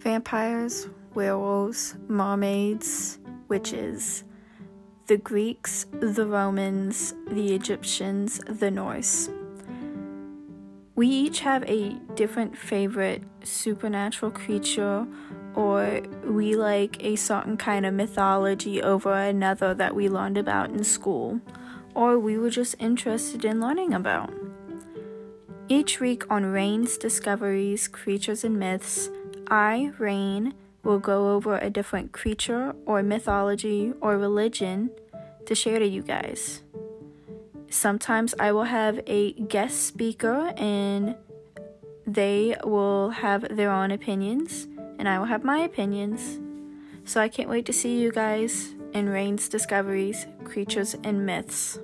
vampires, werewolves, mermaids, witches, the Greeks, the Romans, the Egyptians, the Norse. We each have a different favorite supernatural creature, or we like a certain kind of mythology over another that we learned about in school, or we were just interested in learning about. Each week on Rain's Discoveries, Creatures and Myths, I, Rain, will go over a different creature or mythology or religion to share to you guys. Sometimes I will have a guest speaker and they will have their own opinions, and I will have my opinions. So I can't wait to see you guys in Rain's Discoveries, Creatures and Myths.